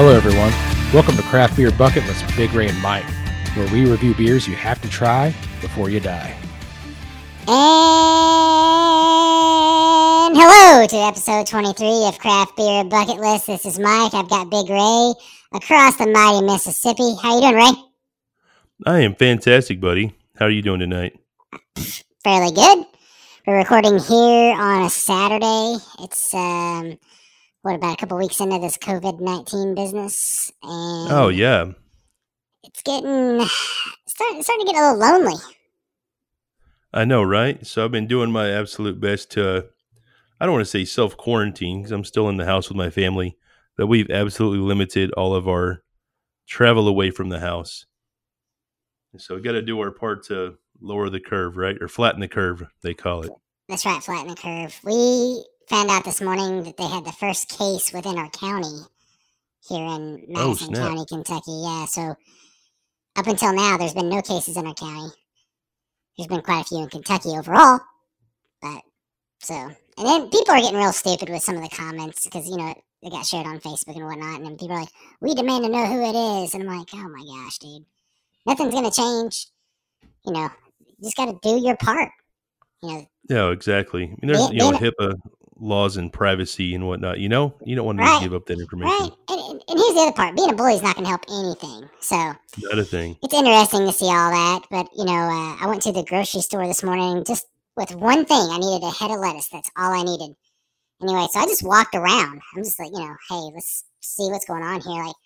Hello, everyone. Welcome to Craft Beer Bucket List with Big Ray and Mike, where we review beers you have to try before you die. And hello to episode 23 of Craft Beer Bucket List. This is Mike. I've got Big Ray across the mighty Mississippi. How you doing, Ray? I am fantastic, buddy. How are you doing tonight? Fairly good. We're recording here on a Saturday. It's um, what about a couple weeks into this COVID nineteen business? And Oh yeah, it's getting starting, starting to get a little lonely. I know, right? So I've been doing my absolute best to. I don't want to say self quarantine because I'm still in the house with my family. But we've absolutely limited all of our travel away from the house. And so we got to do our part to lower the curve, right, or flatten the curve, they call it. That's right, flatten the curve. We found out this morning that they had the first case within our county here in Oh, Madison snap. County, Kentucky. Yeah, so up until now, there's been no cases in our county. There's been quite a few in Kentucky overall, but so and then people are getting real stupid with some of the comments because you know they got shared on Facebook and whatnot, and then people are like, "We demand to know who it is," and I'm like, "Oh my gosh, dude, nothing's gonna change." You know, you just got to do your part. You know, Yeah, exactly. I mean, there's you know. HIPAA laws and privacy and whatnot. You know, you don't want to Right. give up that information. Right. And, and, and here's the other part being a bully is not going to help anything. So Not a thing. it's interesting to see all that. But, you know, uh, I went to the grocery store this morning just with one thing. I needed a head of lettuce. That's all I needed. Anyway, so I just walked around. I'm just like, you know, hey, let's see what's going on here. Like,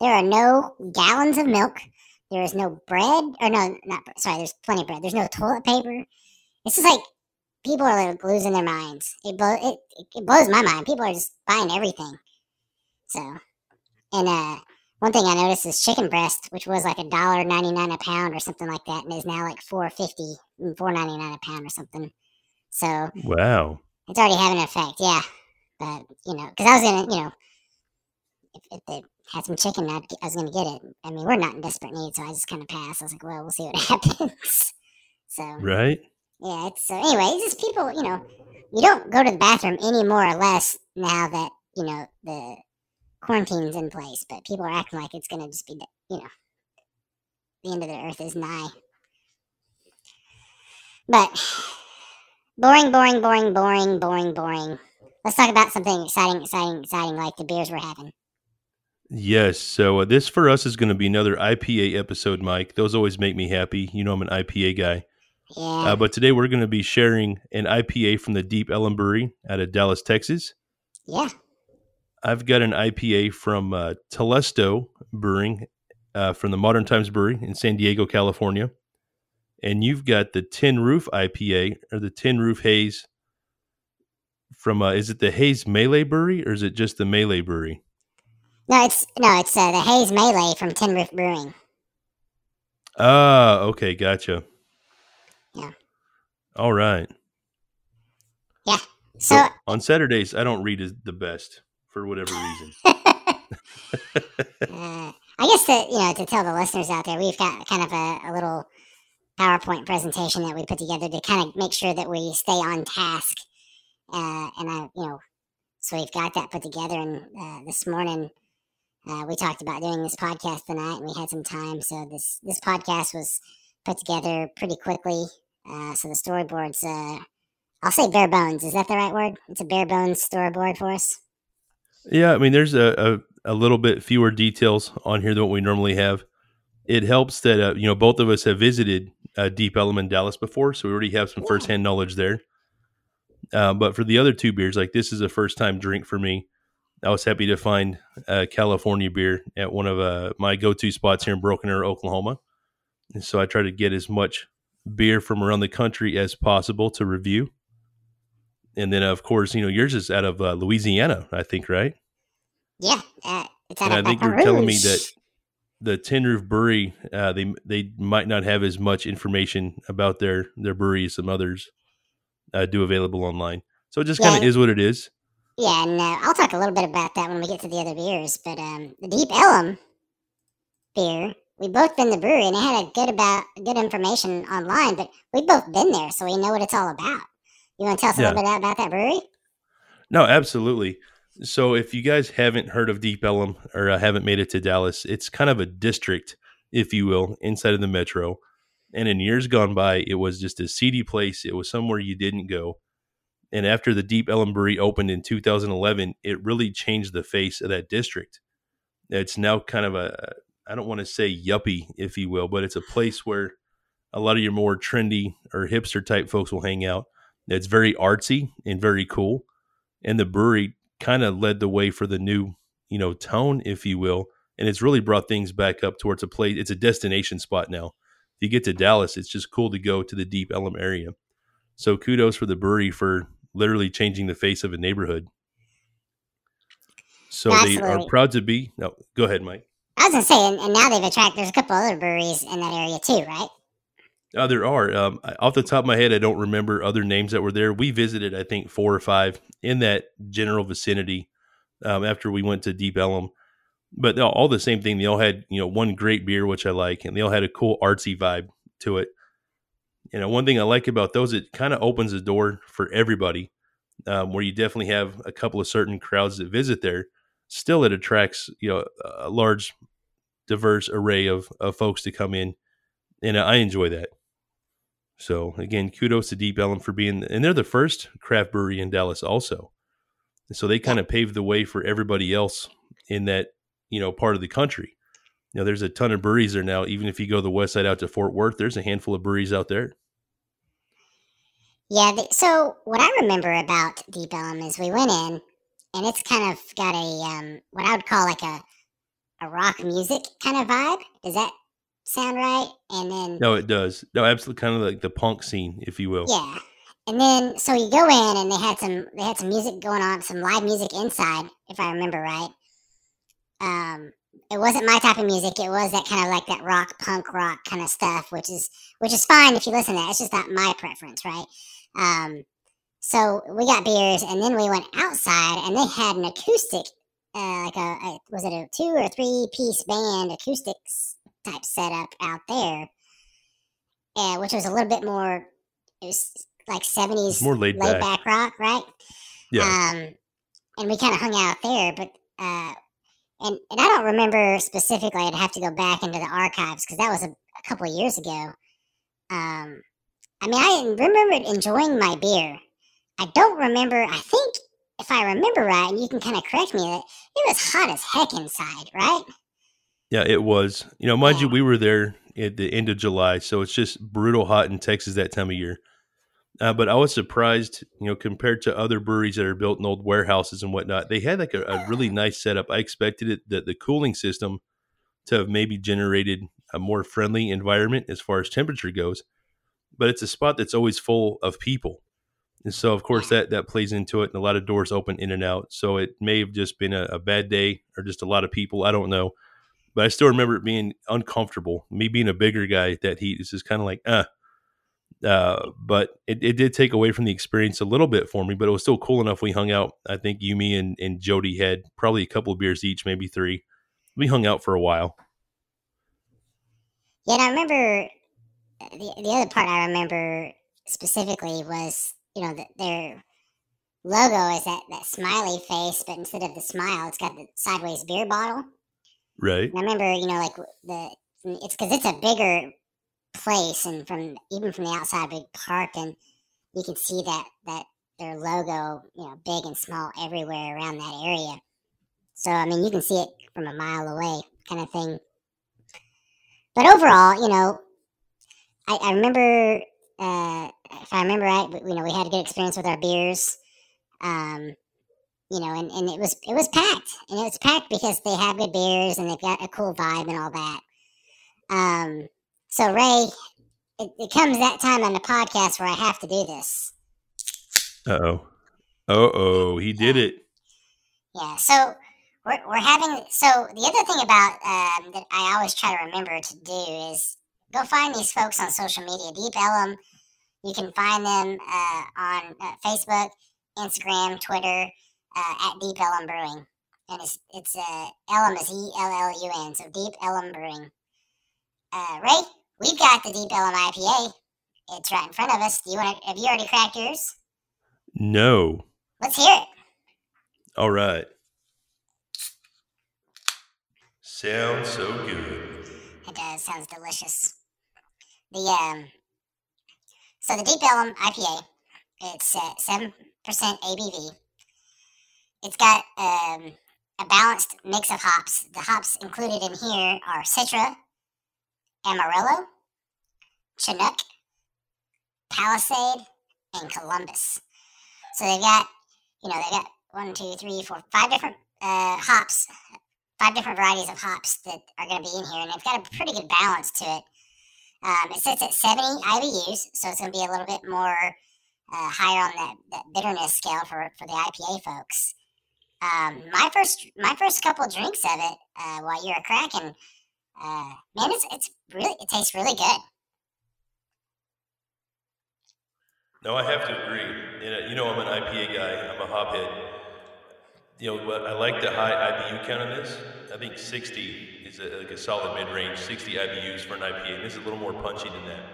there are no gallons of milk. There is no bread. Or, no, not. Sorry, there's plenty of bread. There's no toilet paper. It's just like people are like losing their minds. It, blow, it, it blows my mind. People are just buying everything. So, and uh, one thing I noticed is chicken breast, which was like a dollar ninety nine a pound or something like that, and is now like four fifty, four ninety nine a pound or something. So Wow. it's already having an effect, yeah. But you know, because I was gonna, you know, if, if they had some chicken, I'd, I was gonna get it. I mean, we're not in desperate need, so I just kind of passed. I was like, well, we'll see what happens. so Right. Yeah, it's so anyway, it's just people, you know, you don't go to the bathroom any more or less now that, you know, the quarantine's in place, but people are acting like it's gonna just be, you know, the end of the earth is nigh. But boring, boring, boring, boring, boring, boring. Let's talk about something exciting, exciting, exciting like the beers we're having. Yes. So uh, this for us is going to be another IPA episode, Mike. Those always make me happy. You know, I'm an IPA guy. Yeah. Uh, but today we're going to be sharing an IPA from the Deep Ellum Brewery out of Dallas, Texas. yeah. I've got an IPA from uh, Telesto Brewing uh, from the Modern Times Brewery in San Diego, California. And you've got the Tin Roof IPA or the Tin Roof Haze from, uh, is it the Haze Melee Brewery or is it just the Melee Brewery? No, it's no, it's uh, the Haze Melee from Tin Roof Brewing. Ah, okay, gotcha. Yeah. All right. So, So on Saturdays, I don't read the best for whatever reason. uh, I guess to you know to tell the listeners out there, we've got kind of a, a little PowerPoint presentation that we put together to kind of make sure that we stay on task. Uh, and I, you know, so we've got that put together. And uh, this morning, uh, we talked about doing this podcast tonight, and we had some time. So this this podcast was put together pretty quickly. Uh, so the storyboards, uh, I'll say bare bones. Is that the right word? It's a bare bones storyboard for us. Yeah, I mean, there's a, a, a little bit fewer details on here than what we normally have. It helps that uh, you know both of us have visited uh, Deep Ellum in Dallas before, so we already have some Yeah. firsthand knowledge there. Uh, but for the other two beers, like this is a first time drink for me. I was happy to find uh, California beer at one of uh, my go to spots here in Broken Arrow, Oklahoma. And so I try to get as much beer from around the country as possible to review. And then, of course, you know, yours is out of uh, Louisiana, I think, right? Yeah, uh, it's out And I think you're telling me that the Tin Roof Brewery, uh, they they might not have as much information about their their brewery as some others uh, do available online. So it just kind of Yeah. is what it is. Yeah, and uh, I'll talk a little bit about that when we get to the other beers. But um, the Deep Ellum beer, we both been to the brewery, and it had a good about good information online. But we've both been there, so we know what it's all about. You want to tell us a little bit about that brewery? No, absolutely. So if you guys haven't heard of Deep Ellum or uh, haven't made it to Dallas, it's kind of a district, if you will, inside of the metro. And in years gone by, it was just a seedy place. It was somewhere you didn't go. And after the Deep Ellum Brewery opened in 2011, it really changed the face of that district. It's now kind of a, I don't want to say yuppie, if you will, but it's a place where a lot of your more trendy or hipster type folks will hang out. It's very artsy and very cool. And the brewery kind of led the way for the new, you know, tone, if you will. And it's really brought things back up towards a place. It's a destination spot now. If you get to Dallas, it's just cool to go to the Deep Ellum area. So kudos for the brewery for literally changing the face of a neighborhood. So Absolutely. they are proud to be. No, go ahead, Mike. I was gonna say, and, and now they've attracted. There's a couple other breweries in that area too, right? Uh, there are. Um, off the top of my head, I don't remember other names that were there. We visited, I think, four or five in that general vicinity um, after we went to Deep Ellum. But all the same thing. They all had, you know, one great beer, which I like, and they all had a cool artsy vibe to it. You know, one thing I like about those, it kind of opens the door for everybody, um, where you definitely have a couple of certain crowds that visit there. Still, it attracts, you know, a large, diverse array of, of folks to come in. And I enjoy that. So again, kudos to Deep Ellum for being, and they're the first craft brewery in Dallas also. And so they kind of paved the way for everybody else in that, you know, part of the country. You know, there's a ton of breweries there now. Even if you go the west side out to Fort Worth, there's a handful of breweries out there. Yeah. so what I remember about Deep Ellum is we went in, and it's kind of got a um, what I would call like a a rock music kind of vibe. Does that sound right? And then no, it does. No, absolutely, kind of like the punk scene, if you will. Yeah. And then so you go in and they had some they had some music going on, some live music inside, if I remember right. Um, it wasn't my type of music. It was that kind of like that rock, punk rock kind of stuff, which is which is fine if you listen to that. It's just not my preference, right? Um, so we got beers, and then we went outside, and they had an acoustic, uh, like a, a was it a two or three piece band acoustics type setup out there, and which was a little bit more. It was like seventies, more laid, laid back. back. rock, right? Yeah. Um, and we kind of hung out there, but uh, and and I don't remember specifically. I'd have to go back into the archives because that was a, a couple of years ago. Um, I mean, I remember enjoying my beer. I don't remember. I think if I remember right, and you can kind of correct me, that it was hot as heck inside, right? Yeah, it was. You know, mind you, we were there at the end of July, so it's just brutal hot in Texas that time of year. Uh, but I was surprised, you know, compared to other breweries that are built in old warehouses and whatnot. They had like a, a really nice setup. I expected it that the cooling system to have maybe generated a more friendly environment as far as temperature goes. But it's a spot that's always full of people. And so, of course, that that plays into it, and a lot of doors open in and out. So it may have just been a, a bad day or just a lot of people. I don't know but I still remember it being uncomfortable. Me being a bigger guy, that heat is just kind of like, uh. Uh, but it, it did take away from the experience a little bit for me, but it was still cool enough. We hung out. I think you, me, and, and Jody had probably a couple of beers each, maybe three. We hung out for a while. Yeah, and I remember the, the other part I remember specifically was, you know, the, their logo is that, that smiley face, but instead of the smile, it's got the sideways beer bottle. Right. And I remember, you know, like the it's because it's a bigger place, and from even from the outside, big park, and you can see that that their logo, you know, big and small everywhere around that area. So I mean, you can see it from a mile away, kind of thing. But overall, you know, I, I remember, uh, if I remember right, you know, we had a good experience with our beers. Um, you know, and, and it was it was packed, and it was packed because they have good beers and they've got a cool vibe and all that. Um, so Ray, it, it comes that time on the podcast where I have to do this. Uh oh, uh oh, he did it. Yeah, so we're we're having so the other thing about um, that I always try to remember to do is go find these folks on social media. Deep Ellum, you can find them uh, on uh, Facebook, Instagram, Twitter uh, at Deep Ellum Brewing, and it's it's uh, Ellum is E L L U N, so Deep Ellum Brewing. Uh, Ray, we've got the Deep Ellum IPA. It's right in front of us. Do you want to? Have you already cracked yours? No. Let's hear it. All right. Sounds so good. It does. Sounds delicious. The um, so the Deep Ellum IPA, it's uh, seven percent ABV. It's got um, a balanced mix of hops. The hops included in here are Citra, Amarillo, Chinook, Palisade, and Columbus. So they've got, you know, they've got one, two, three, four, five different uh, hops, five different varieties of hops that are going to be in here, and they've got a pretty good balance to it. Um, it sits at 70 IBUs, so it's going to be a little bit more uh, higher on that, that bitterness scale for, for the IPA folks. Um, my first my first couple drinks of it uh, while you were cracking, uh, man, it's it's really it tastes really good. No, I have to agree. Uh, you know, I'm an IPA guy. I'm a hophead. You know, but I like the high IBU count on this. I think 60 is a, like a solid mid-range, 60 IBUs for an IPA. And this is a little more punchy than that.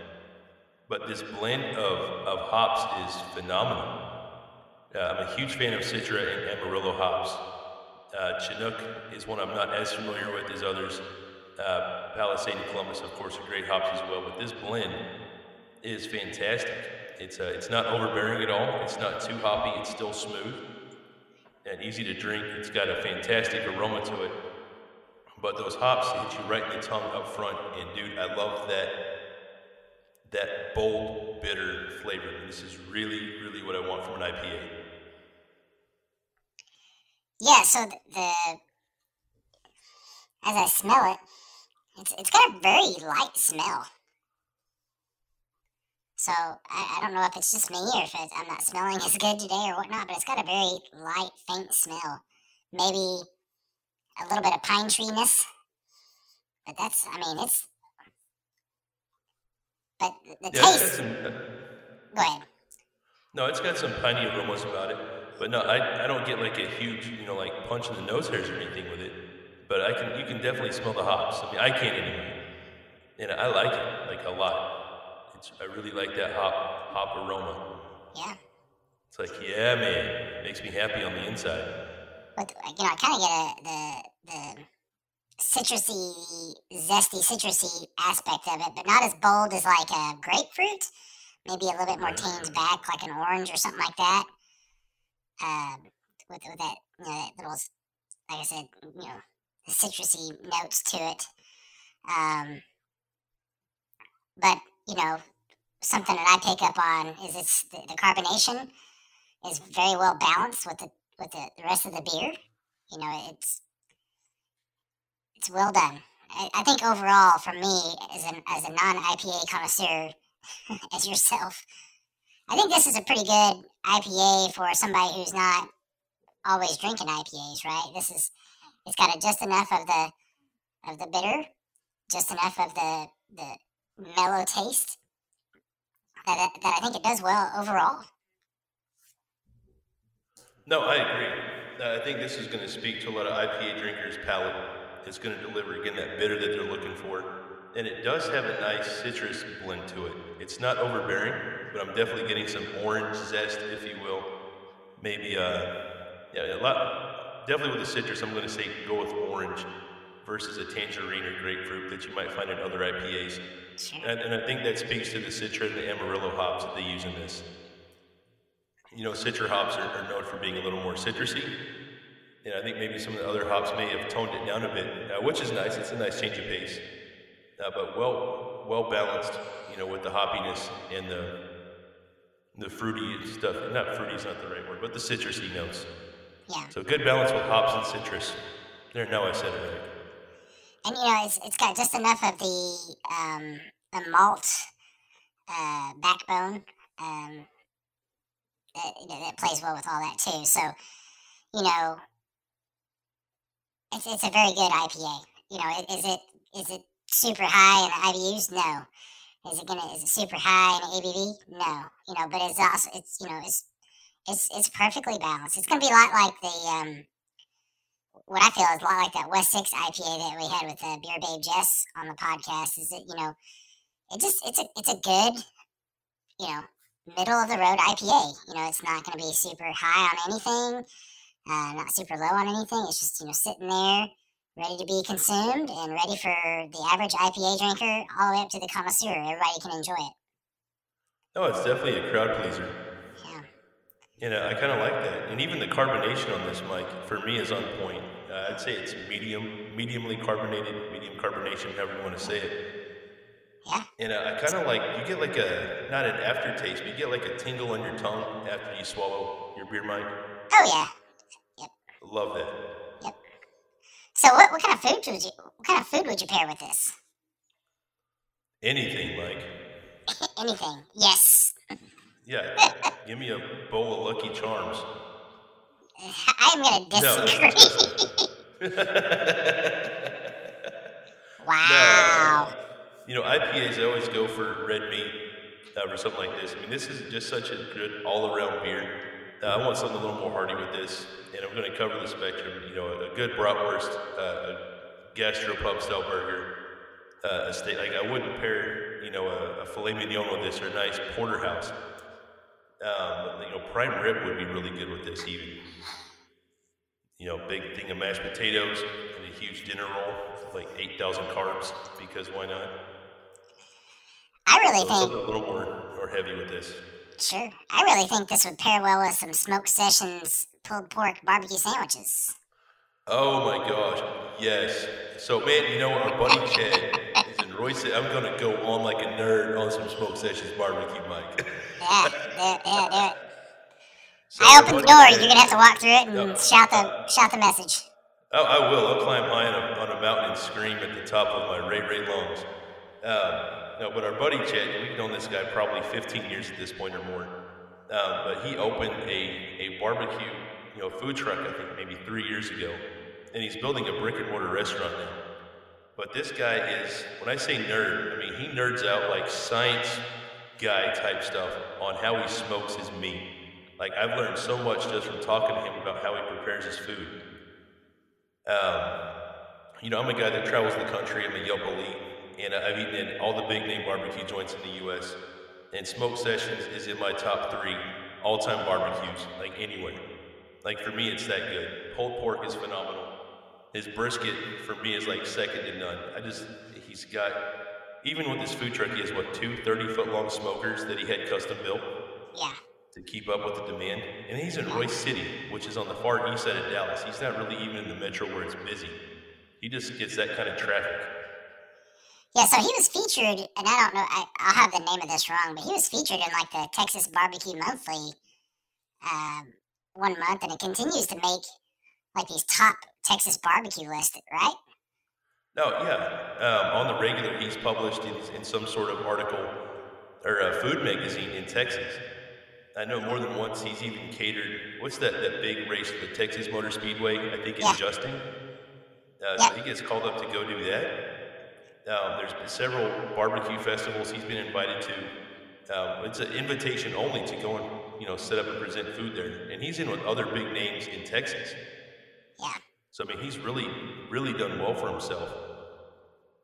But this blend of, of hops is phenomenal. Uh, I'm a huge fan of Citra and Amarillo hops. Uh, Chinook is one I'm not as familiar with as others. Uh, Palisade and Columbus, of course, are great hops as well. But this blend is fantastic. It's uh, it's not overbearing at all. It's not too hoppy. It's still smooth and easy to drink. It's got a fantastic aroma to it. But those hops hit you right in the tongue up front. And dude, I love that that bold, bitter flavor. This is really, really what I want from an IPA. Yeah. So the, as I smell it, it's it's got a very light smell. So I, I don't know if it's just me or if I'm not smelling as good today or whatnot, but it's got a very light, faint smell. Maybe a little bit of pine treeness. But that's, I mean, it's. But the, Yeah, taste. some, uh, Go ahead. no, it's got some piney aromas about it. But no, I, I don't get like a huge, you know, like punch in the nose hairs or anything with it. But I can, you can definitely smell the hops. I mean, I can't anyway. And I like it, like a lot. It's, I really like that hop, hop aroma. Yeah. It's like, yeah, man, makes me happy on the inside. But you know, I kind of get a, the the citrusy, zesty, citrusy aspect of it, but not as bold as like a grapefruit. Maybe a little bit more tamed back, like an orange or something like that. Um, with, with that, you know, that little, like I said, you know, citrusy notes to it. Um, but you know, something that I pick up on is it's the, the carbonation is very well balanced with the with the, the rest of the beer. You know, it's it's well done. I, I think overall, for me, as an as a non IPA connoisseur, as yourself, I think this is a pretty good IPA for somebody who's not always drinking IPAs. Right? This is it's got a, just enough of the of the bitter, just enough of the the mellow taste that that I think it does well overall. No, I agree. Uh, I think this is going to speak to a lot of IPA drinkers' palate. It's going to deliver again that bitter that they're looking for, and it does have a nice citrus blend to it. It's not overbearing, but I'm definitely getting some orange zest, if you will. Maybe, uh, yeah, a lot. Definitely with the citrus, I'm going to say go with orange versus a tangerine or grapefruit that you might find in other IPAs. And, and I think that speaks to the Citra and the Amarillo hops that they use in this. You know, citrus hops are, are known for being a little more citrusy. And I think maybe some of the other hops may have toned it down a bit, uh, which is nice. It's a nice change of pace. Uh, but well well balanced, you know, with the hoppiness and the the fruity stuff. Not fruity is not the right word, but the citrusy notes. Yeah. So good balance with hops and citrus. There, now I said it right. and you know it's, it's got just enough of the um, the malt uh, backbone um, that, you know, that plays well with all that too. So you know it's, it's a very good IPA. You know, is it is it super high in IBUs? No. Is it gonna is it super high in ABV? No. You know, but it's also it's you know it's it's it's perfectly balanced. It's gonna be a lot like the um, what I feel is a lot like that West Six IPA that we had with uh, Beer Babe Jess on the podcast. Is that you know, it just it's a it's a good, you know, middle of the road IPA. You know, it's not going to be super high on anything. uh, not super low on anything. It's just you know sitting there, ready to be consumed, and ready for the average IPA drinker, all the way up to the connoisseur. Everybody can enjoy it. No, it's definitely a crowd pleaser. Yeah. And uh, I kind of like that. And even the carbonation on this, Mike, for me is on point. Uh, I'd say it's medium, mediumly carbonated, medium carbonation, however you want to say it. Yeah. And uh, I kind of like, you get like a, not an aftertaste, but you get like a tingle on your tongue after you swallow your beer, Mike. Oh yeah. Yep. Love that. Yep. So what, what kind of food would you what kind of food would you pair with this? Anything, Mike. Anything. Yes. Yeah. Give me a bowl of Lucky Charms. I'm gonna No. disagree. wow. You know, IPAs always go for red meat uh, for something like this. I mean, this is just such a good all-around beer. Uh, I want something a little more hearty with this, and I'm going to cover the spectrum. You know, a, good bratwurst, uh, a gastropub style burger, uh, a steak. Like I wouldn't pair, you know, a, a filet mignon with this or a nice porterhouse. Um, you know, prime rib would be really good with this even. You know, big thing of mashed potatoes and a huge dinner roll, like 8,000 carbs, because why not? I really think a little more, more heavy with this. sure. I really think this would pair well with some smoke sessions pulled pork barbecue sandwiches. Oh my gosh, yes. So man, you know our buddy Chad is in Royse. I'm gonna go on like a nerd on some smoke sessions barbecue, Mike. Yeah, it, yeah. So I opened the door. You're gonna have to walk through it and shout the shout the message. Oh, I will. I'll climb high on a, on a mountain and scream at the top of my Ray Ray lungs. Um, no, but our buddy Chad, we've known this guy probably 15 years at this point or more. Um, but he opened a, a barbecue, you know, food truck, I think maybe three years ago, and he's building a brick and mortar restaurant now. But this guy is, when I say nerd, I mean he nerds out like science guy type stuff on how he smokes his meat. Like I've learned so much just from talking to him about how he prepares his food. Um, you know, I'm a guy that travels the country. I'm a Yelp elite, and I've eaten in all the big name barbecue joints in the U.S. And Smoke Sessions is in my top three all-time barbecues, like anywhere. Like for me, it's that good. Pulled pork is phenomenal. His brisket for me is like second to none. I just, he's got, even with his food truck, he has what two 30-foot long smokers that he had custom built Yeah. to keep up with the demand. And he's in Royse City, which is on the far east side of Dallas. He's not really even in the metro where it's busy. He just gets that kind of traffic. Yeah, so he was featured, and I don't know, I, I'll have the name of this wrong, but he was featured in like the Texas Barbecue Monthly um, one month, and it continues to make like these top Texas barbecue lists, right? No, yeah. Um, on the regular, he's published in, in some sort of article or a food magazine in Texas. I know more than once he's even catered. What's that, that big race, the Texas Motor Speedway? I think in Yeah. Justin. Uh, Yeah. So he gets called up to go do that. Um, there's been several barbecue festivals he's been invited to. Um, it's an invitation only to go and you know set up and present food there, and he's in with other big names in Texas. Yeah. So I mean, he's really, really done well for himself,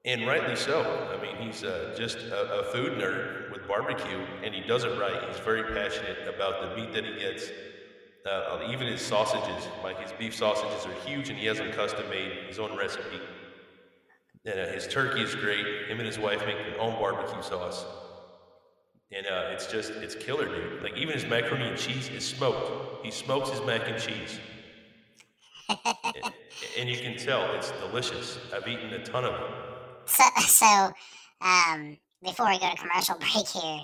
and rightly so. I mean, he's uh, just a, a food nerd with barbecue, and he does it right. He's very passionate about the meat that he gets. Uh, even his sausages, like his beef sausages, are huge, and he has them custom made, his own recipe. And uh, his turkey is great. Him and his wife make their own barbecue sauce, and uh, it's just it's killer, dude. Like even his macaroni and cheese is smoked. He smokes his mac and cheese and you can tell it's delicious. I've eaten a ton of it. So, so um, before we go to commercial break here,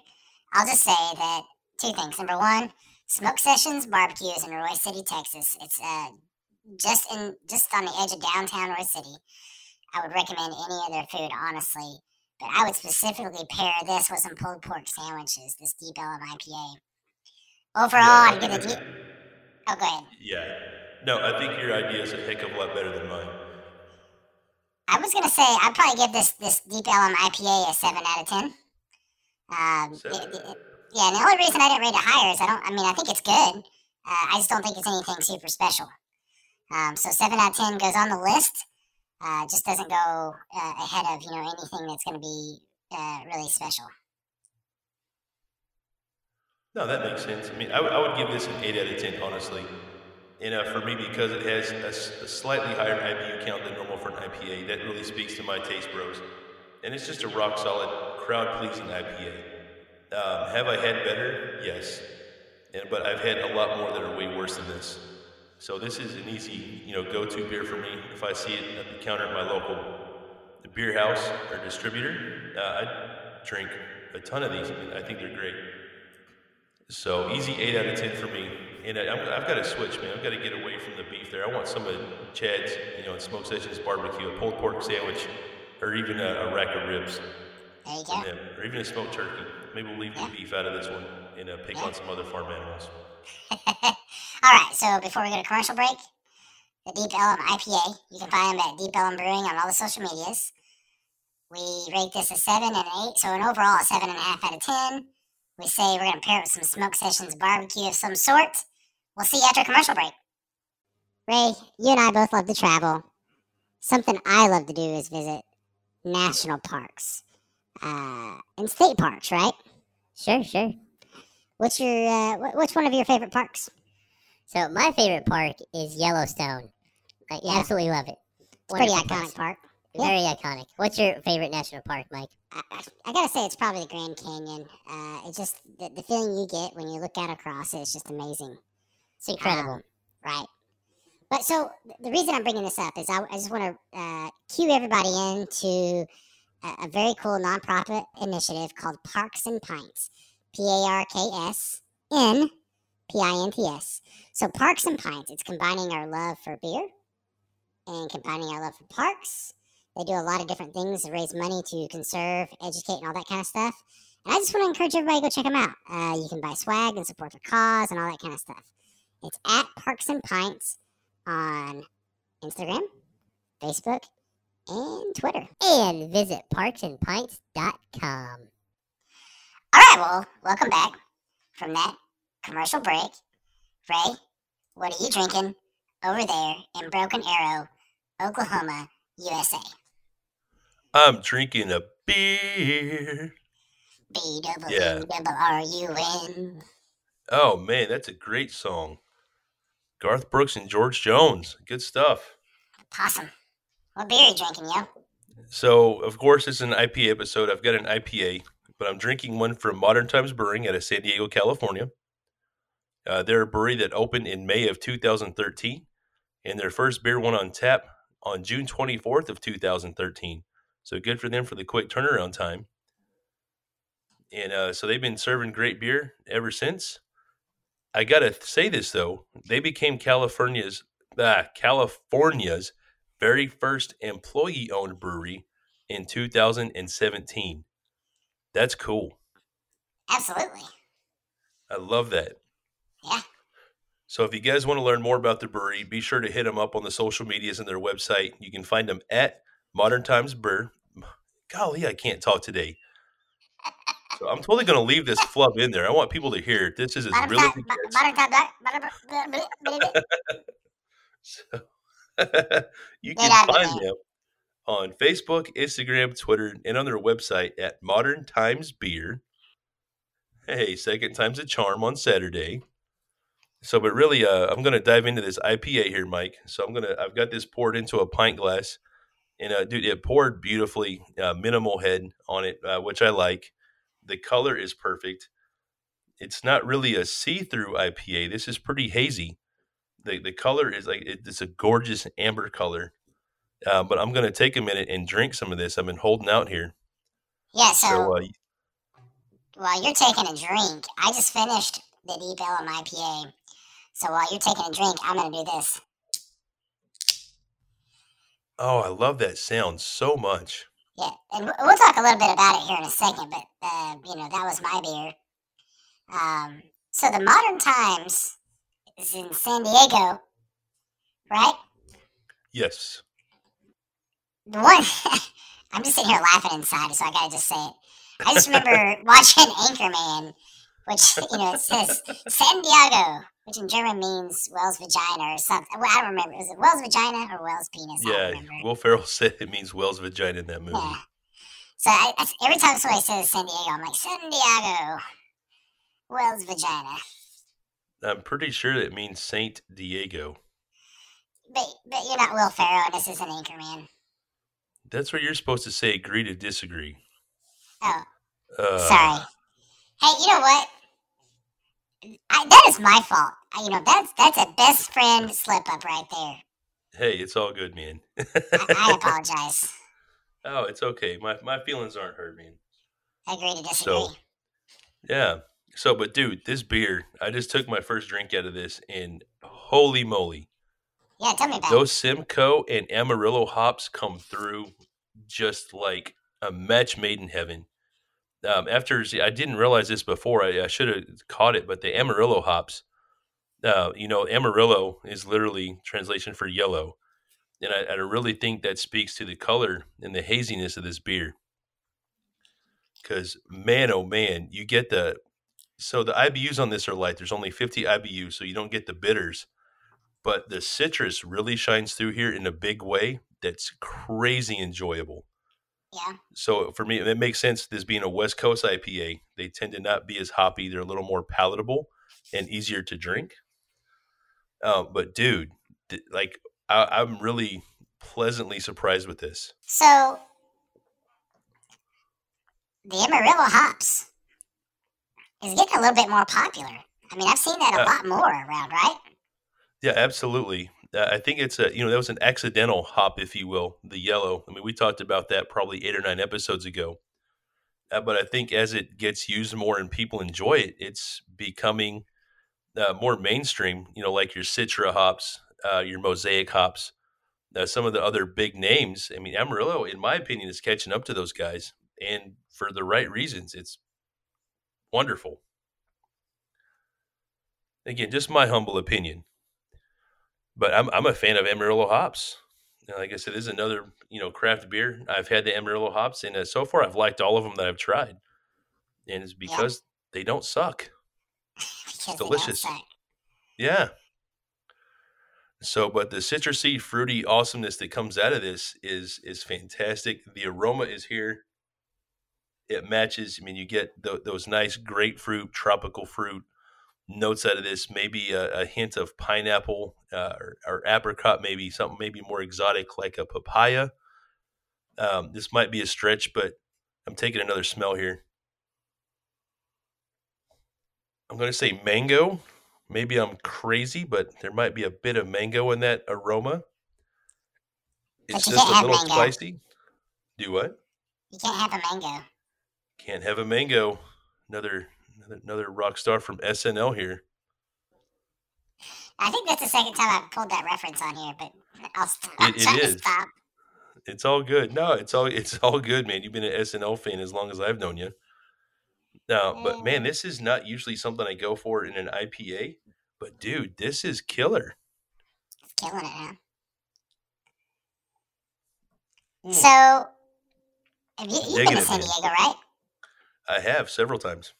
I'll just say that two things. Number one, Smoke Sessions Barbecue is in Royse City, Texas. It's uh, just in just on the edge of downtown Royse City. I would recommend any other food, honestly, but I would specifically pair this with some pulled pork sandwiches. This Deep Ellum IPA. Overall, Yeah, I'd give the deep. Oh, go ahead. Yeah. No, I think your idea is a heck of a lot better than mine. I was gonna say I'd probably give this this Deep Ellum IPA a seven out of ten. Um, it- it- yeah, and the only reason I didn't rate it higher is I don't. I mean, I think it's good. Uh, I just don't think it's anything super special. Um, so seven out of ten goes on the list. Uh, just doesn't go uh, ahead of you know anything that's going to be uh, really special. No, that makes sense. I mean, I would- would give this an 8 out of 10, honestly. And for me, because it has a slightly higher IBU count than normal for an IPA, that really speaks to my taste bros. And it's just a rock solid, crowd pleasing IPA. Um, have I had better? Yes. And, but I've had a lot more that are way worse than this. So this is an easy, you know, go-to beer for me. If I see it at the counter at my local beer house or distributor, uh, I drink a ton of these. I, think they're great. So easy eight out of ten for me. And I, I'm, I've got to switch, man. I've got to get away from the beef there. I want some of Chad's, you know, Smoke Sessions barbecue, a pulled pork sandwich, or even a, a rack of ribs There you go. or even a smoked turkey. Maybe we'll leave the beef out of this one and uh, pick on some other farm animals. All right, so before we go to commercial break, the Deep Ellum IPA, you can find them at Deep Ellum Brewing on all the social medias. We rate this a seven and an eight, so an overall a seven and a half out of ten. We say we're gonna pair it with some smoke sessions barbecue of some sort. We'll see you after commercial break. Ray, you and I both love to travel. Something I love to do is visit national parks uh, and state parks, right? Sure, sure. What's your uh, what's one of your favorite parks? So my favorite park is Yellowstone. I Yeah. absolutely love it. It's pretty iconic park. Very iconic. What's your favorite national park, Mike? I, I, I gotta say, it's probably the Grand Canyon. Uh, it's just the, the feeling you get when you look out across it is just amazing. It's incredible. Um, right. But so the reason I'm bringing this up is I, I just want to uh, cue everybody into a, a very cool nonprofit initiative called Parks and Pints. P A R K S N P I N T S. So Parks and Pints, it's combining our love for beer and combining our love for parks. They do a lot of different things to raise money to conserve, educate, and all that kind of stuff. And I just want to encourage everybody to go check them out. Uh, you can buy swag and support their cause and all that kind of stuff. It's at Parks and Pints on Instagram, Facebook, and Twitter. And visit parksandpints.com. All right, well, welcome back from that commercial break. Ray, what are you drinking over there in Broken Arrow, Oklahoma, USA? I'm drinking a beer. B double Yeah. Double R U N. Oh man, that's a great song. Garth Brooks and George Jones. Good stuff. Possum. What beer are you drinking, yo? So, of course, it's an IPA episode. I've got an IPA, but I'm drinking one from Modern Times Brewing out of San Diego, California. Uh, they're a brewery that opened in May of 2013, and their first beer went on tap on June 24th of 2013. So good for them for the quick turnaround time. And uh, so they've been serving great beer ever since. I gotta say this though, they became California's ah, California's very first employee owned brewery in 2017. That's cool. Absolutely. I love that. Yeah. So if you guys want to learn more about the brewery, be sure to hit them up on the social medias and their website. You can find them at Modern Times Brew. Golly, I can't talk today. So I'm totally going to leave this flub in there. I want people to hear it. This is as Modern real as time, it mo- gets. modern time. So you can find them on Facebook, Instagram, Twitter, and on their website at Modern Times Beer. Hey, second time's a charm on Saturday. So, but really, uh, I'm going to dive into this IPA here, Mike. So I'm gonna, I've got this poured into a pint glass, and uh, dude, it poured beautifully. Uh, minimal head on it, uh, which I like. The color is perfect. It's not really a see-through IPA. This is pretty hazy the the color is like it, it's a gorgeous amber color. Uh, but I'm gonna take a minute and drink some of this. I've been holding out here. Yeah, so So uh, while you're taking a drink, I just finished the Deep Ellum IPA. So while you're taking a drink, I'm going to do this. oh, I love that sound so much. Yeah, and we- we'll talk a little bit about it here in a second, but, uh, you know, that was my beer. Um, so the Modern Times is in San Diego, right? Yes. The one, I'm just sitting here laughing inside, so I got to just say it. I just remember watching Anchorman, which, you know, it says San Diego, which in German means Wells vagina or something. Well, I don't remember. Is it Wells vagina or Wells penis? Yeah. Will Ferrell said it means Wells vagina in that movie. Yeah. So I, I, every time somebody says San Diego, I'm like, San Diego, Wells vagina. I'm pretty sure that means Saint Diego. But but you're not Will Ferrell, and this is an Anchorman. That's where you're supposed to say agree to disagree. Oh, Uh, sorry. Hey, you know what? I, that is my fault. I, you know that's that's a best friend slip up right there. Hey, it's all good, man. I, I apologize. oh, it's okay. My my feelings aren't hurt, man. I agree to disagree. So, yeah. So, but dude, this beer, I just took my first drink out of this, and holy moly, yeah, tell me about it. those Simcoe and Amarillo hops come through just like a match made in heaven. Um, after I didn't realize this before, I, I should have caught it, but the Amarillo hops, uh, you know, Amarillo is literally translation for yellow, and I, I really think that speaks to the color and the haziness of this beer. Because man, oh man, you get the so the IBUs on this are light. There's only 50 IBUs, so you don't get the bitters but the citrus really shines through here in a big way that's crazy enjoyable. Yeah, So for me, it makes sense. This being a West Coast IPA, they tend to not be as hoppy. They're a little more palatable and easier to drink. Uh, but dude, th- like I, I'm really pleasantly surprised with this. so the Amarillo hops is getting a little bit more popular. I mean, I've seen that a Uh, lot more around, right? Yeah, absolutely. Uh, I think it's a you know that was an accidental hop, if you will, the yellow. I mean, we talked about that probably eight or nine episodes ago. Uh, but I think as it gets used more and people enjoy it, it's becoming uh, more mainstream. You know, like your Citra hops, uh, your Mosaic hops, uh, some of the other big names. I mean, Amarillo, in my opinion, is catching up to those guys, and for the right reasons. It's wonderful. Again, just my humble opinion but I'm I'm a fan of Amarillo hops. You know, like I said, this is another you know craft beer. I've had the Amarillo hops, and uh, so far I've liked all of them that I've tried, and it's because they don't suck. Don't delicious. suck. Yeah. So, but the citrusy, fruity awesomeness that comes out of this is is fantastic. The aroma is here. It matches. I mean, you get th- those nice grapefruit, tropical fruit notes out of this. Maybe a, a hint of pineapple uh, or, or apricot. Maybe something maybe more exotic like a papaya. Um, this might be a stretch, but I'm taking another smell here. I'm going to say mango. Maybe I'm crazy, but there might be a bit of mango in that aroma. It's just a little mango. spicy. Do what? You can't have a mango. Can't have a mango. Another another, rock star from SNL here. I think that's the second time I've pulled that reference on here, but I'll, st- I'll It- it to stop. It's all good. No, it's all it's all good, man. You've been an SNL fan as long as I've known you. No, but man, this is not usually something I go for in an IPA. But dude, this is killer. It's killing it, huh? Mm. So, have you, you've been to San man. Diego, right? I have several times.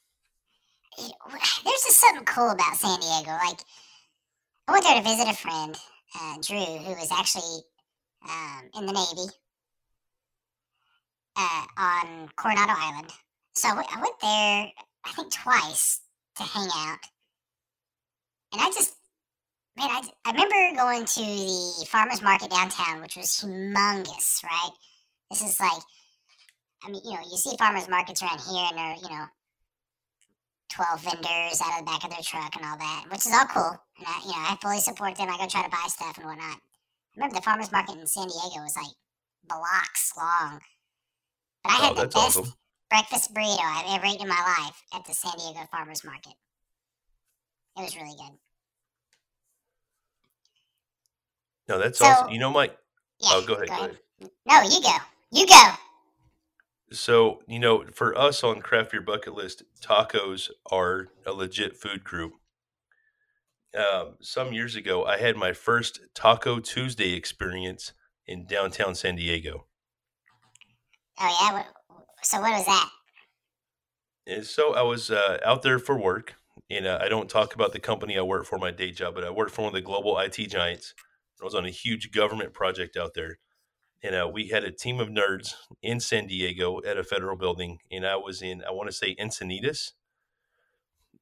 There's just something cool about San Diego. Like, I went there to visit a friend, uh, Drew, who was actually um, in the Navy uh, on Coronado Island. So I went- I went there, I think, twice to hang out. And I just, man, I, I remember going to the farmer's market downtown, which was humongous, right? This is like, I mean, you know, you see farmers markets around here and they're, you know, 12 vendors out of the back of their truck and all that, which is all cool. And I, you know, I fully support them. I go try to buy stuff and whatnot. I remember the farmers market in San Diego was like blocks long. But I Oh, had the best awesome. breakfast burrito I've ever eaten in my life at the San Diego farmers market. It was really good. No, that's So- awesome. You know, Mike. Yeah. oh, go ahead. Go ahead. No, you go. You go. So, you know, for us on Craft Beer Bucket List, tacos are a legit food group. Um, some years ago, I had my first Taco Tuesday experience in downtown San Diego. Oh yeah. So what was that? And so I was uh, out there for work, and uh, I don't talk about the company I work for, my day job, but I worked for one of the global IT giants. I was on a huge government project out there, and uh, we had a team of nerds in San Diego at a federal building, and I was in, I want to say Encinitas.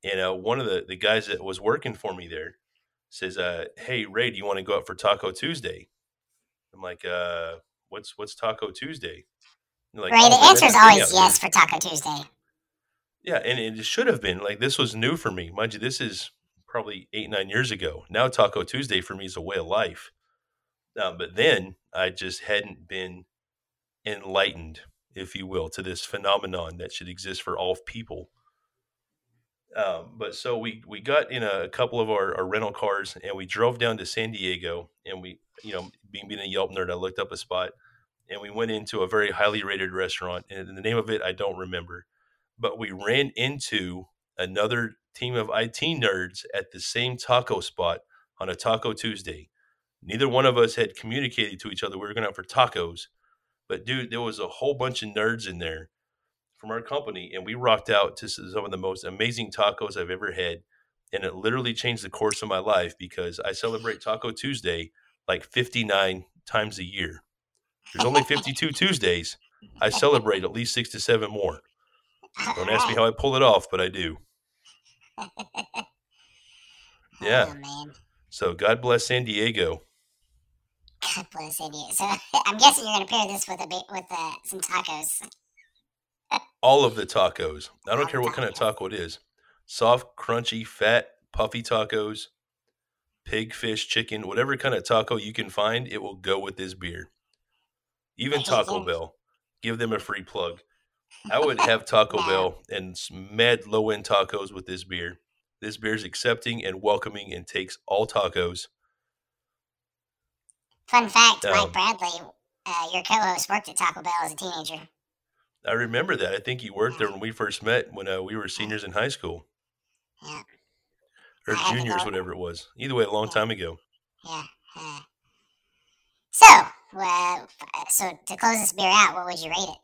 And uh, one of the, the guys that was working for me there says, uh, "Hey Ray, do you want to go out for Taco Tuesday?" I'm like, uh, "What's what's Taco Tuesday?" Like, Ray, "Oh, the answer is always out there." yes for Taco Tuesday. Yeah, and it should have been like this was new for me. Mind you, this is probably eight nine years ago. Now Taco Tuesday for me is a way of life. Uh, but then I just hadn't been enlightened, if you will, to this phenomenon that should exist for all people. Um, but so we we got in a, couple of our, our rental cars and we drove down to San Diego and we you know being being a Yelp nerd I looked up a spot and we went into a very highly rated restaurant and the name of it I don't remember but we ran into another team of IT nerds at the same taco spot on a Taco Tuesday. Neither one of us had communicated to each other we were going out for tacos, but dude, there was a whole bunch of nerds in there from our company, and we rocked out to some of the most amazing tacos I've ever had, and it literally changed the course of my life because I celebrate Taco Tuesday like 59 times a year. There's only 52 Tuesdays. I celebrate at least six to seven more. Don't ask me how I pull it off, but I do. Yeah. Oh. So God bless San Diego. God bless. So I'm guessing you're going to pair this with a with uh, some tacos. All of the tacos. I don't the care what kind of taco it is. Soft, crunchy, fat, puffy tacos, pig, fish, chicken, whatever kind of taco you can find, it will go with this beer. Even Taco yes. Bell. Give them a free plug. I would have Taco. Bell and mad low end tacos with this beer. This beer is accepting and welcoming and takes all tacos. Fun fact: Um, Mike Bradley, uh, your co-host, worked at Taco Bell as a teenager. I remember that. I think he worked there when we first met when uh, we were seniors in high school Yeah, or I juniors, whatever it was. Either way, a long time ago. yeah. So, uh, so to close this beer out, what would you rate it?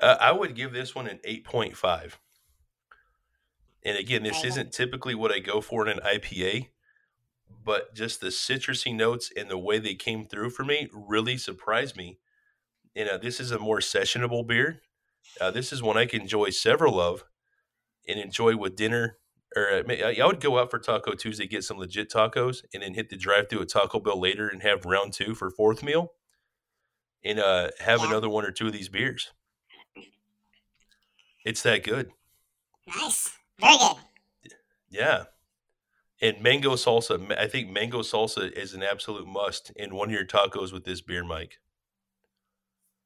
Uh, I would give this one an 8.5. And again, this isn't typically what I go for in an IPA, but just the citrusy notes and the way they came through for me really surprised me. You know, this is a more sessionable beer. Uh, this is one I can enjoy several of and enjoy with dinner. Or uh, I I would go out for Taco Tuesday, get some legit tacos, and then hit the drive through at Taco Bell later and have round two for fourth meal and uh, have Yeah. another one or two of these beers. It's that good. Nice, very good. Yeah. And mango salsa, I think mango salsa is an absolute must in one of your tacos with this beer, Mike.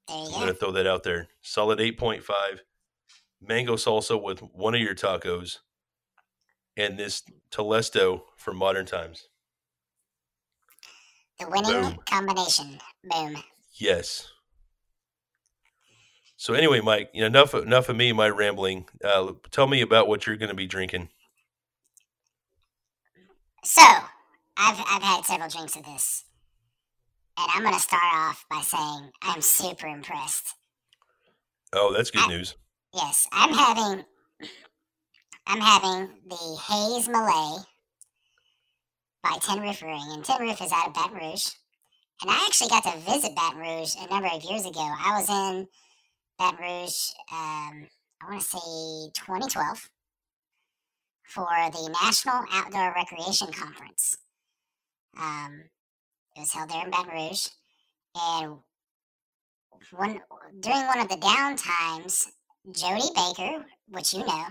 I'm go. going to throw that out there. Solid 8.5. Mango salsa with one of your tacos and this Telesto for modern times. The winning Boom. combination. Boom. Yes. So anyway, Mike, you know, enough enough of me, my rambling. Uh, tell me about what you're going to be drinking. So, I've I've had several drinks of this, and I'm gonna start off by saying I'm super impressed. Oh, that's good I- news. Yes, I'm having I'm having the Haze Malay by Tin Roof Brewing, and Tin Roof is out of Baton Rouge. And I actually got to visit Baton Rouge a number of years ago. I was in Baton Rouge, um, I want to say 2012, for the National Outdoor Recreation Conference. Um, it was held there in Baton Rouge, and one during one of the down times, Jody Baker, which you know,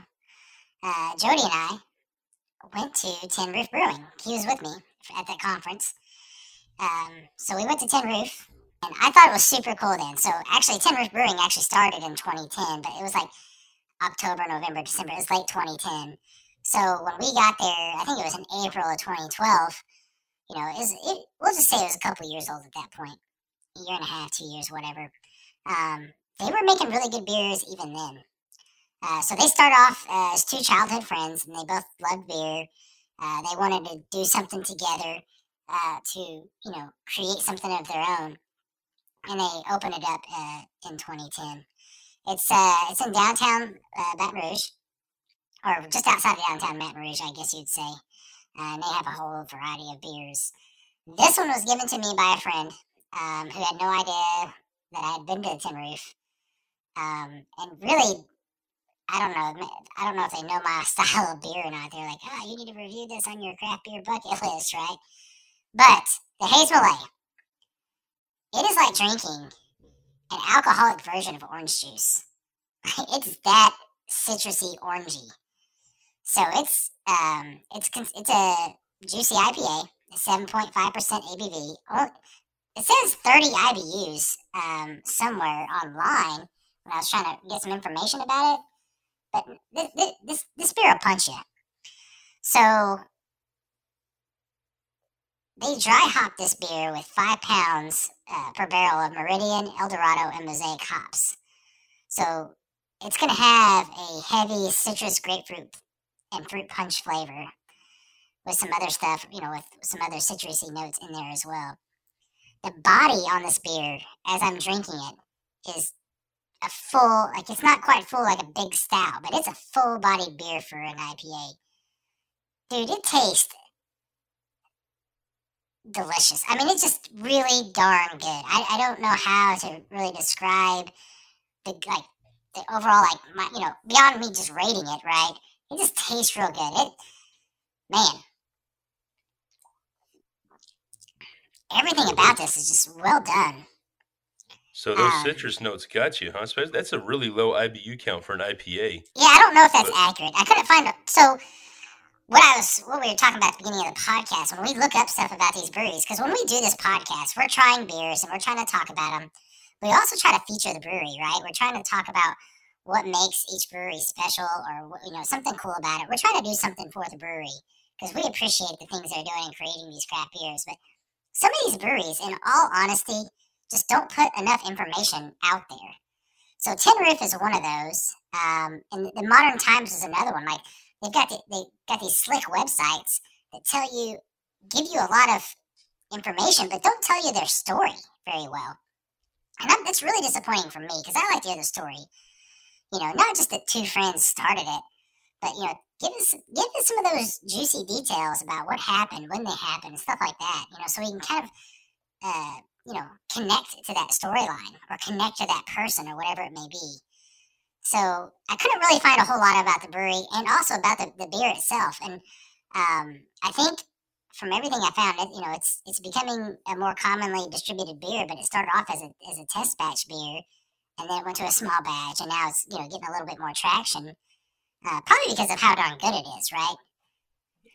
uh, Jody and I went to Tin Roof Brewing. He was with me at that conference. Um, so we went to Tin Roof, and I thought it was super cool then. So actually, Tin Roof Brewing actually started in 2010, but it was like October, November, December. It was late 2010. So when we got there, I think it was in April of 2012. You know, it it, we'll just say it was a couple years old at that point, a year and a half, two years, whatever. Um, they were making really good beers even then. Uh, so they start off as two childhood friends, and they both loved beer. Uh, they wanted to do something together uh, to, you know, create something of their own, and they opened it up uh, in 2010. It's uh, it's in downtown uh, Baton Rouge, or just outside downtown Baton Rouge, I guess you'd say. Uh, and they have a whole variety of beers. This one was given to me by a friend um, who had no idea that I had been to the Tin Roof. Um, and really, I don't know. I don't know if they know my style of beer or not. They're like, oh, you need to review this on your craft beer bucket list, right? But the Haze Malay, it is like drinking an alcoholic version of orange juice. it's that citrusy orangey. So it's um it's it's a juicy IPA, seven point five percent ABV. It says thirty IBUs um somewhere online when I was trying to get some information about it. But this this, this beer will punch you. So they dry hop this beer with five pounds uh, per barrel of Meridian, Eldorado, and Mosaic hops. So it's going to have a heavy citrus, grapefruit, and fruit punch flavor with some other stuff, you know, with some other citrusy notes in there as well. The body on this beer, as I'm drinking it, is a full, like it's not quite full like a big stout, but it's a full bodied beer for an IPA. Dude, it tastes delicious. I mean, it's just really darn good. I, I don't know how to really describe the like the overall like my you know beyond me just rating it right. It just tastes real good. It man, everything about this is just well done. So those um, citrus notes got you, huh? That's a really low IBU count for an IPA. Yeah, I don't know if that's but, accurate. I couldn't find it. So what I was, what we were talking about at the beginning of the podcast, when we look up stuff about these breweries, because when we do this podcast, we're trying beers and we're trying to talk about them. We also try to feature the brewery, right? We're trying to talk about what makes each brewery special or you know something cool about it. We're trying to do something for the brewery because we appreciate the things they're doing in creating these craft beers. But some of these breweries, in all honesty, just don't put enough information out there. So Tin Roof is one of those, um, and the Modern Times is another one. Like they've got the, they got these slick websites that tell you give you a lot of information but don't tell you their story very well and that's really disappointing for me because i like to hear the story you know not just that two friends started it but you know give us give us some of those juicy details about what happened when they happened stuff like that you know so we can kind of uh, you know connect to that storyline or connect to that person or whatever it may be so I couldn't really find a whole lot about the brewery and also about the, the beer itself. And um, I think from everything I found, it you know it's it's becoming a more commonly distributed beer. But it started off as a as a test batch beer, and then it went to a small badge, and now it's you know getting a little bit more traction. Uh, probably because of how darn good it is, right?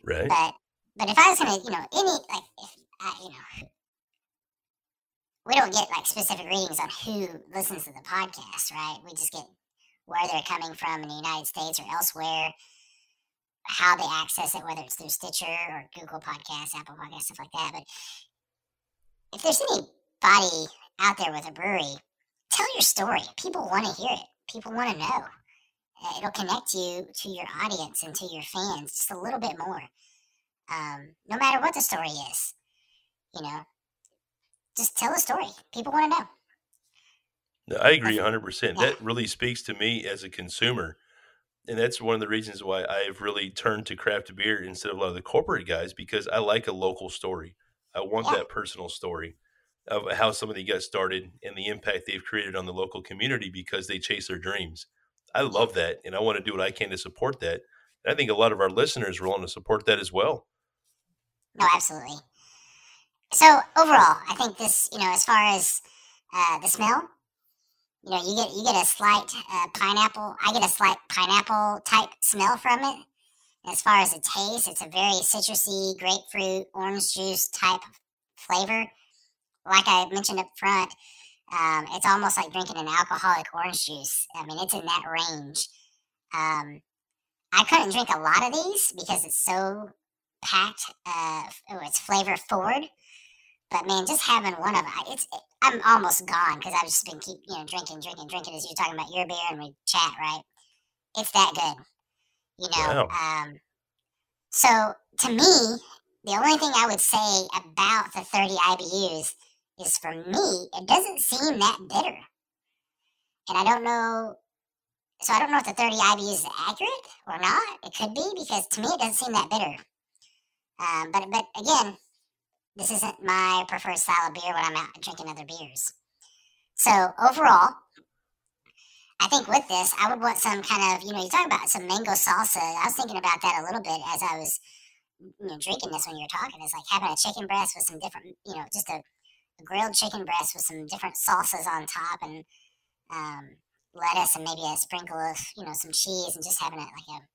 Right. But but if I was gonna, you know, any like if I, you know, we don't get like specific readings on who listens to the podcast, right? We just get where they're coming from in the United States or elsewhere, how they access it, whether it's through Stitcher or Google Podcasts, Apple Podcasts, stuff like that. But if there's anybody out there with a brewery, tell your story. People want to hear it. People want to know. Uh, it'll connect you to your audience and to your fans just a little bit more. Um, no matter what the story is, you know, just tell the story. People want to know. I agree 100%. That really speaks to me as a consumer. And that's one of the reasons why I've really turned to craft beer instead of a lot of the corporate guys because I like a local story. I want that personal story of how somebody got started and the impact they've created on the local community because they chase their dreams. I love that. And I want to do what I can to support that. And I think a lot of our listeners are willing to support that as well. No, absolutely. So overall, I think this, you know, as far as uh, the smell, you know, you get you get a slight uh, pineapple. I get a slight pineapple type smell from it. As far as the taste, it's a very citrusy, grapefruit, orange juice type flavor. Like I mentioned up front, um, it's almost like drinking an alcoholic orange juice. I mean, it's in that range. Um, I couldn't drink a lot of these because it's so packed. Uh, oh, it's flavor forward. But man, just having one of it's I'm almost gone because I've just been keep you know drinking, drinking, drinking as you're talking about your beer and we chat, right? It's that good, you know. Wow. Um, so to me, the only thing I would say about the 30 IBUs is for me, it doesn't seem that bitter, and I don't know. So I don't know if the 30 IBUs is accurate or not. It could be because to me it doesn't seem that bitter. Um, but but again, this isn't my preferred style of beer when I'm out drinking other beers. So overall, I think with this, I would want some kind of, you know, you talk about some mango salsa. I was thinking about that a little bit as I was, you know, drinking this when you were talking. It's like having a chicken breast with some different, you know, just a grilled chicken breast with some different salsas on top and um, lettuce and maybe a sprinkle of, you know, some cheese and just having it like a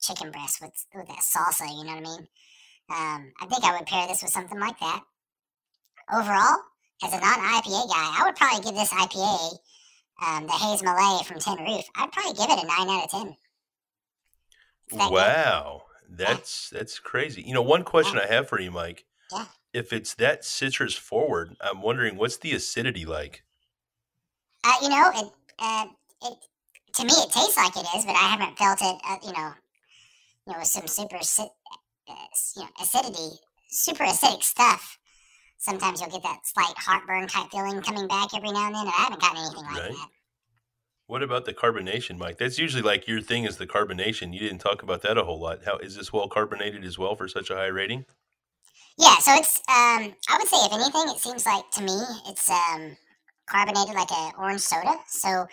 chicken breast with with that salsa. You know what I mean? Um, I think I would pair this with something like that. Overall, as a non-IPA guy, I would probably give this IPA um, the Haze Malay from Tin Roof, I'd probably give it a nine out of ten. Wow, good. that's yeah. that's crazy. You know, one question yeah. I have for you, Mike. Yeah. If it's that citrus forward, I'm wondering what's the acidity like. Uh, you know, it, uh, it to me it tastes like it is, but I haven't felt it. Uh, you know, you know, with some super uh, you know, acidity, super acidic stuff sometimes you'll get that slight heartburn type feeling coming back every now and then, and I haven't gotten anything like right. that. What about the carbonation, Mike? That's usually like your thing is the carbonation. You didn't talk about that a whole lot. How is this well carbonated as well for such a high rating? Yeah, so it's um I would say if anything, it seems like to me it's um carbonated like an orange soda. So,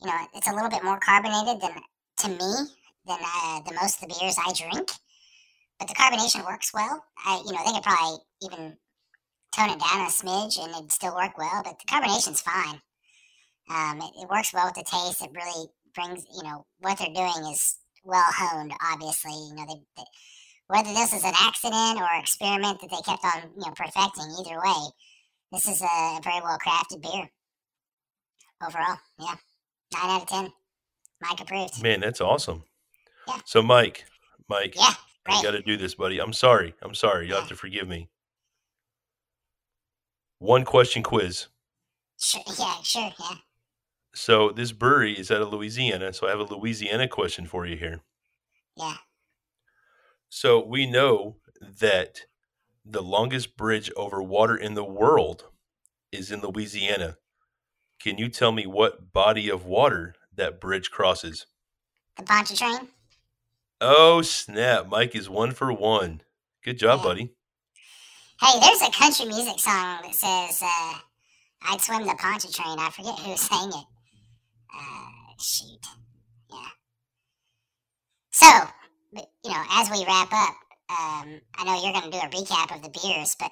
you know, it's a little bit more carbonated than to me than uh, the most of the beers I drink. But the carbonation works well. I you know, they could probably even tone it down a smidge and it'd still work well, but the carbonation's fine. Um, it, it, works well with the taste. It really brings, you know, what they're doing is well honed, obviously. You know, they, they, whether this is an accident or experiment that they kept on, you know, perfecting, either way, this is a very well crafted beer. Overall, yeah. Nine out of 10. Mike approved. Man, that's awesome. Yeah. So, Mike, Mike, yeah, right. I got to do this, buddy. I'm sorry. I'm sorry. You'll yeah. have to forgive me. One question quiz. Sure, yeah, sure, yeah. So this brewery is out of Louisiana, so I have a Louisiana question for you here. Yeah. So we know that the longest bridge over water in the world is in Louisiana. Can you tell me what body of water that bridge crosses? The Pontchartrain. Oh snap! Mike is one for one. Good job, yeah. buddy. Hey, there's a country music song that says, uh, I'd swim the Pontchartrain. I forget who sang it. Uh, shoot. Yeah. So, you know, as we wrap up, um, I know you're going to do a recap of the beers, but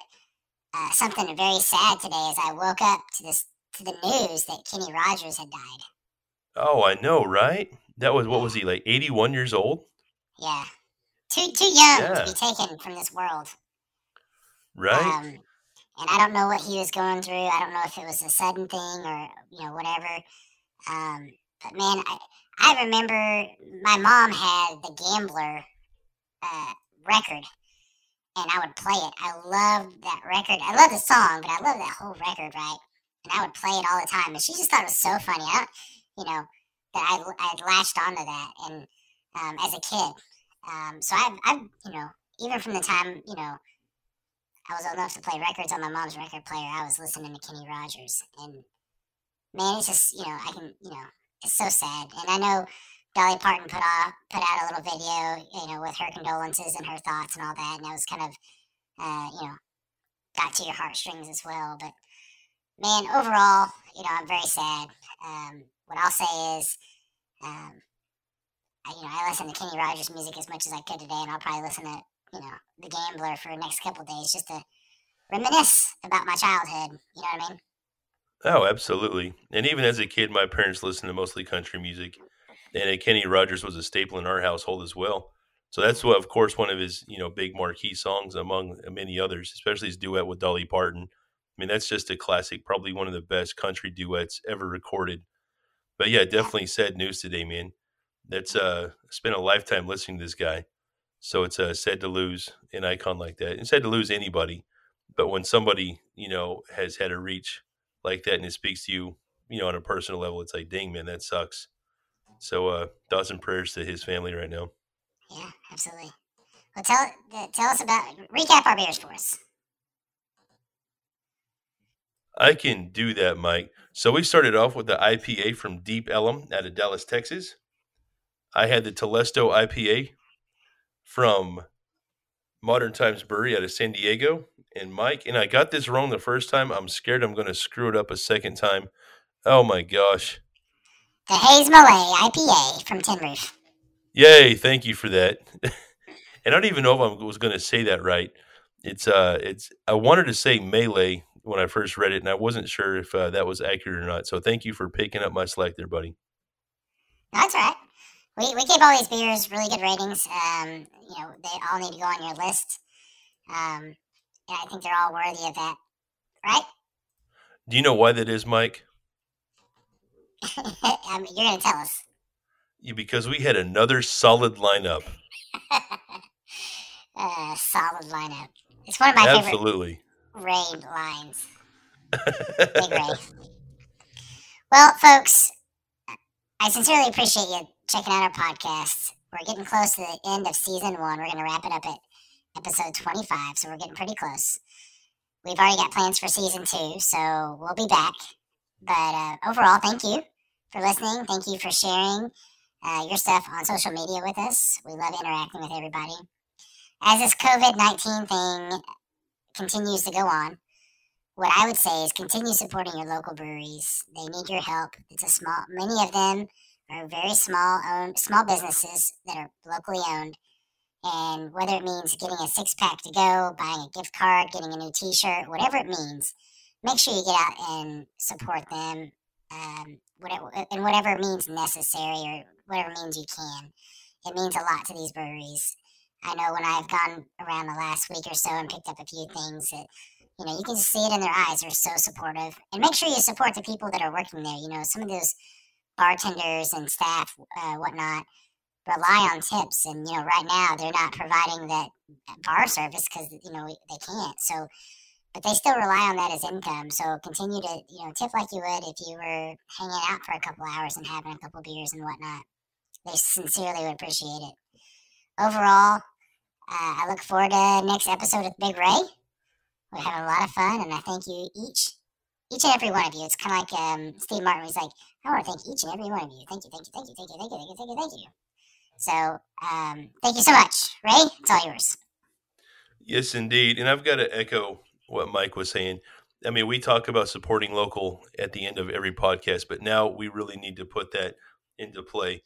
uh, something very sad today is I woke up to this to the news that Kenny Rogers had died. Oh, I know, right? That was what was he like? Eighty-one years old. Yeah, too too young yeah. to be taken from this world. Right. Um, and I don't know what he was going through. I don't know if it was a sudden thing or you know whatever. Um, but man, I I remember my mom had the Gambler uh, record, and I would play it. I loved that record. I love the song, but I love that whole record, right? And I would play it all the time. And she just thought it was so funny. I, you know, that I I latched onto that, and um, as a kid. Um, so I've, I've, you know, even from the time, you know, I was old enough to play records on my mom's record player. I was listening to Kenny Rogers, and man, it's just you know I can you know it's so sad. And I know Dolly Parton put off put out a little video, you know, with her condolences and her thoughts and all that, and it was kind of uh, you know got to your heartstrings as well. But man, overall, you know, I'm very sad. Um, what I'll say is, um, I, you know, I listen to Kenny Rogers music as much as I could today, and I'll probably listen to you know, the gambler for the next couple days just to reminisce about my childhood. You know what I mean? Oh, absolutely. And even as a kid, my parents listened to mostly country music, and Kenny Rogers was a staple in our household as well. So that's what, of course, one of his you know big marquee songs among many others, especially his duet with Dolly Parton. I mean, that's just a classic, probably one of the best country duets ever recorded. But yeah, definitely sad news today, man. That's uh, spent a lifetime listening to this guy. So it's uh, sad to lose an icon like that, and sad to lose anybody. But when somebody you know has had a reach like that, and it speaks to you, you know, on a personal level, it's like, dang man, that sucks. So uh, thoughts and prayers to his family right now. Yeah, absolutely. Well, tell uh, tell us about recap our beers for us. I can do that, Mike. So we started off with the IPA from Deep Ellum out of Dallas, Texas. I had the Telesto IPA from Modern Times Brewery out of San Diego. And Mike, and I got this wrong the first time. I'm scared I'm going to screw it up a second time. Oh my gosh. The Haze Malay IPA from Tin Roof. Yay! Thank you for that. and I don't even know if I was going to say that right. It's uh, it's I wanted to say melee when I first read it, and I wasn't sure if uh, that was accurate or not. So thank you for picking up my slack there, buddy. No, That's all right. We, we gave all these beers really good ratings. Um, you know, they all need to go on your list. Um, and I think they're all worthy of that, right? Do you know why that is, Mike? um, you're going to tell us. Yeah, because we had another solid lineup. uh, solid lineup. It's one of my Absolutely. favorite Ray lines. Big Ray. Well, folks, I sincerely appreciate you checking out our podcast. We're getting close to the end of season one. We're going to wrap it up at episode 25, so we're getting pretty close. We've already got plans for season two, so we'll be back. But uh, overall, thank you for listening. Thank you for sharing uh, your stuff on social media with us. We love interacting with everybody. As this COVID 19 thing continues to go on, what I would say is continue supporting your local breweries. They need your help. It's a small, many of them are very small owned, small businesses that are locally owned. And whether it means getting a six pack to go, buying a gift card, getting a new t shirt, whatever it means, make sure you get out and support them um, whatever, in whatever means necessary or whatever means you can. It means a lot to these breweries. I know when I've gone around the last week or so and picked up a few things that you know, you can just see it in their eyes. They're so supportive. And make sure you support the people that are working there. You know, some of those bartenders and staff, uh, whatnot, rely on tips. And, you know, right now they're not providing that bar service because, you know, they can't. So, but they still rely on that as income. So continue to, you know, tip like you would if you were hanging out for a couple hours and having a couple beers and whatnot. They sincerely would appreciate it. Overall, uh, I look forward to next episode with Big Ray. We're having a lot of fun, and I thank you each, each and every one of you. It's kind of like um, Steve Martin was like, I want to thank each and every one of you. Thank you, thank you, thank you, thank you, thank you, thank you, thank you, thank you. So, um, thank you so much, Ray. It's all yours. Yes, indeed, and I've got to echo what Mike was saying. I mean, we talk about supporting local at the end of every podcast, but now we really need to put that into play.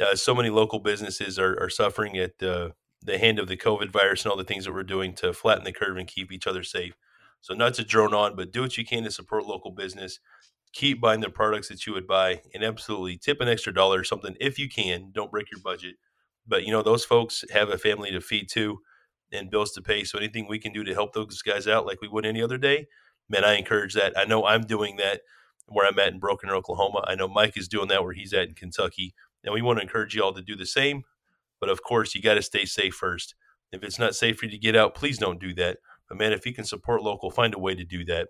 Uh, so many local businesses are, are suffering at uh, the hand of the COVID virus and all the things that we're doing to flatten the curve and keep each other safe. So, not to drone on, but do what you can to support local business. Keep buying the products that you would buy, and absolutely tip an extra dollar or something if you can. Don't break your budget. But you know, those folks have a family to feed too and bills to pay. So, anything we can do to help those guys out like we would any other day, man, I encourage that. I know I'm doing that where I'm at in Broken, Oklahoma. I know Mike is doing that where he's at in Kentucky. And we want to encourage you all to do the same. But of course, you got to stay safe first. If it's not safe for you to get out, please don't do that. But man, if you can support local, find a way to do that.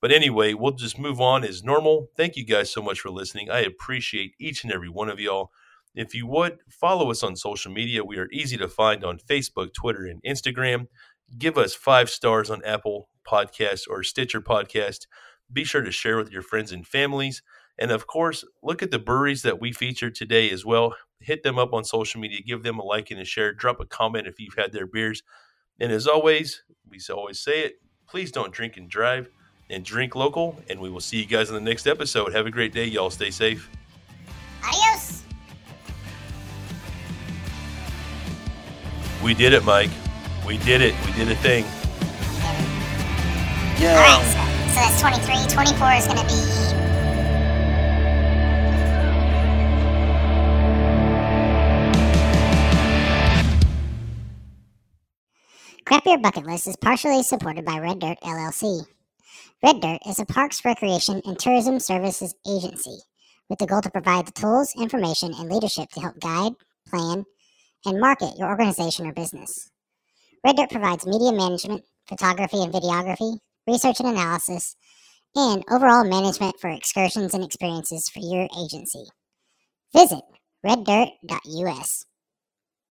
But anyway, we'll just move on as normal. Thank you guys so much for listening. I appreciate each and every one of y'all. If you would, follow us on social media. We are easy to find on Facebook, Twitter, and Instagram. Give us five stars on Apple Podcasts or Stitcher Podcast. Be sure to share with your friends and families. And of course, look at the breweries that we featured today as well. Hit them up on social media, give them a like and a share, drop a comment if you've had their beers. And as always, we always say it please don't drink and drive and drink local. And we will see you guys in the next episode. Have a great day, y'all. Stay safe. Adios. We did it, Mike. We did it. We did a thing. Yeah. All right, so, so that's 23. 24 is going to be Craft Beer Bucket List is partially supported by Red Dirt LLC. Red Dirt is a parks, recreation, and tourism services agency with the goal to provide the tools, information, and leadership to help guide, plan, and market your organization or business. Red Dirt provides media management, photography and videography, research and analysis, and overall management for excursions and experiences for your agency. Visit reddirt.us.